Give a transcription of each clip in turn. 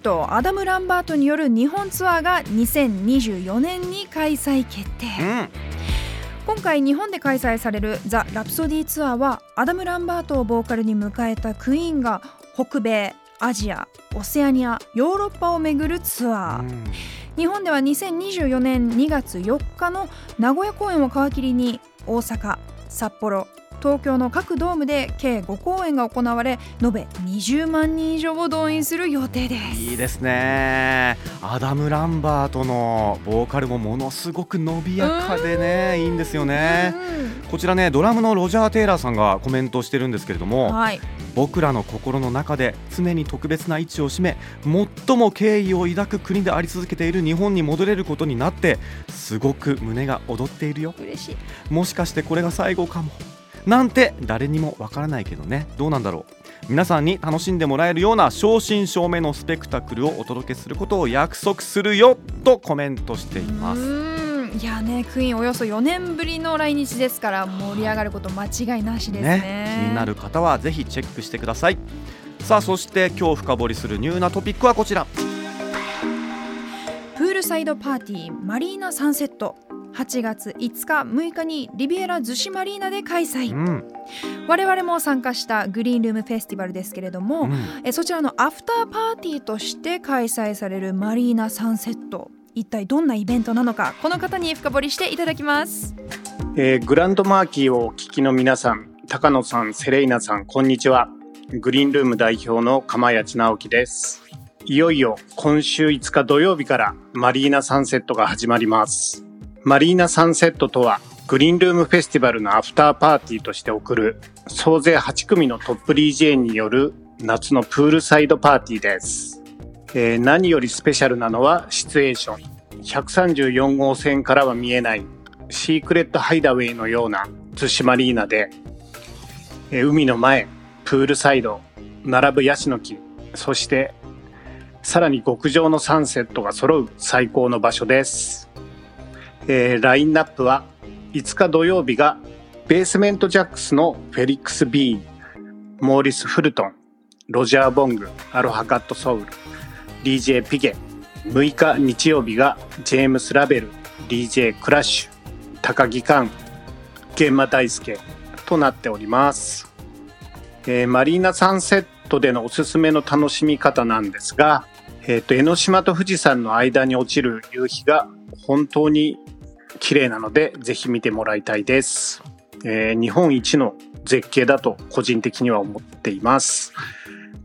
とアダム・ランバートによる日本ツアーが2024年に開催決定。うん。今回日本で開催されるザ・ラプソディツアーはアダム・ランバートをボーカルに迎えたクイーンが北米アジアオセアニアヨーロッパを巡るツアー。日本では2024年2月4日の名古屋公演を皮切りに大阪札幌東京の各ドームで計5公演が行われ延べ20万人以上を動員する予定です。いいですね。アダム・ランバートのボーカルもものすごく伸びやかでねいいんですよね。こちらねドラムのロジャー・テイラーさんがコメントしてるんですけれどうんもはい。僕らの心の中で常に特別な位置を占め最も敬意を抱く国であり続けている日本に戻れることになってすごく胸が踊っているよ。嬉しい。もしかしてこれが最後かもなんて誰にもわからないけどね。どうなんだろう。皆さんに楽しんでもらえるような正真正銘のスペクタクルをお届けすることを約束するよとコメントしています。うーん。いやねクイーンおよそ4年ぶりの来日ですから盛り上がること間違いなしですね。気になる方はぜひチェックしてください。さあそして今日深掘りするニューなトピックはこちら。プールサイドパーティーマリーナサンセット8月5日6日にリビエラ逗子マリーナで開催うん、我々も参加したグリーンルームフェスティバルですけれども、うんえそちらのアフターパーティーとして開催されるマリーナサンセット一体どんなイベントなのかこの方に深掘りしていただきますえーグランドマーキーをお聞きの皆さん、高野さん、セレイナさん、こんにちは。グリーンルーム代表の釜谷千直樹です。いよいよ今週5日土曜日からマリーナサンセットが始まります。マリーナサンセットとは、グリーンルームフェスティバルのアフターパーティーとして送る、総勢8組のトップ DJ による夏のプールサイドパーティーです。えー何よりスペシャルなのはシチュエーション。134号線からは見えないシークレットハイダウェイのような逗子マリーナで、えー海の前、プールサイド、並ぶヤシの木、そして、さらに極上のサンセットが揃う最高の場所です。えーラインナップは、5日土曜日が、ベースメントジャックスのフェリックス・ビーン、モーリス・フルトン、ロジャー・ボング、アロハ・ガット・ソウル、DJ ピゲ、6日日曜日がジェームス・ラベル DJ クラッシュ高木寛玄馬大輔となっております、えーマリーナサンセットでのおすすめの楽しみ方なんですが、えーと江ノ島と富士山の間に落ちる夕日が本当に綺麗なのでぜひ見てもらいたいです、えー日本一の絶景だと個人的には思っています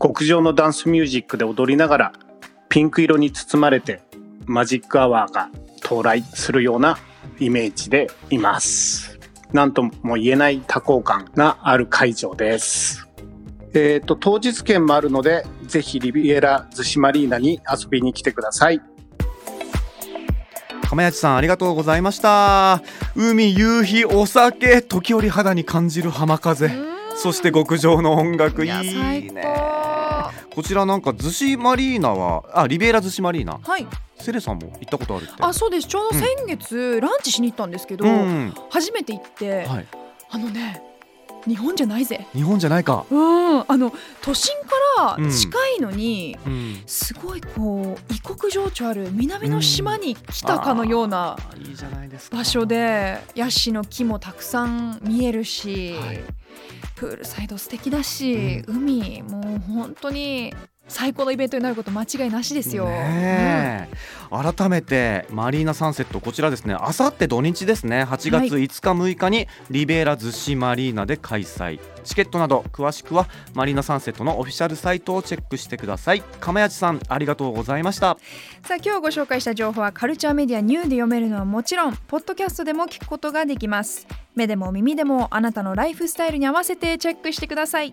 極上のダンスミュージックで踊りながらピンク色に包まれてマジックアワーが到来するようなイメージでいます。なんとも言えない多幸感がある会場です。えっ、と、当日券もあるので、ぜひリビエラ逗子マリーナに遊びに来てください。亀谷さんありがとうございました。海夕日お酒時折肌に感じる浜風。そして極上の音楽。いいね。こちらなんか逗子マリーナはあリベーラ逗子マリーナ？はい。セレさんも行ったことあるって。あそうです。ちょうど先月、ランチしに行ったんですけど、うん。初めて行って、はい。あのね日本じゃないぜ。日本じゃないか。うん。あの都心から近いのに、うん。すごいこう異国情緒ある南の島に来たかのような場所でヤシの木もたくさん見えるし、はい。プールサイド素敵だし、海もう本当に最高のイベントになること間違いなしですよ。ねえ。改めてマリーナサンセットこちらですね。あさって土日ですね。8月5日6日にリベラ逗子マリーナで開催。チケットなど詳しくはマリーナサンセットのオフィシャルサイトをチェックしてください。釜谷さんありがとうございました。さあ今日ご紹介した情報はカルチャーメディアニューで読めるのはもちろんポッドキャストでも聞くことができます。目でも耳でもあなたのライフスタイルに合わせてチェックしてください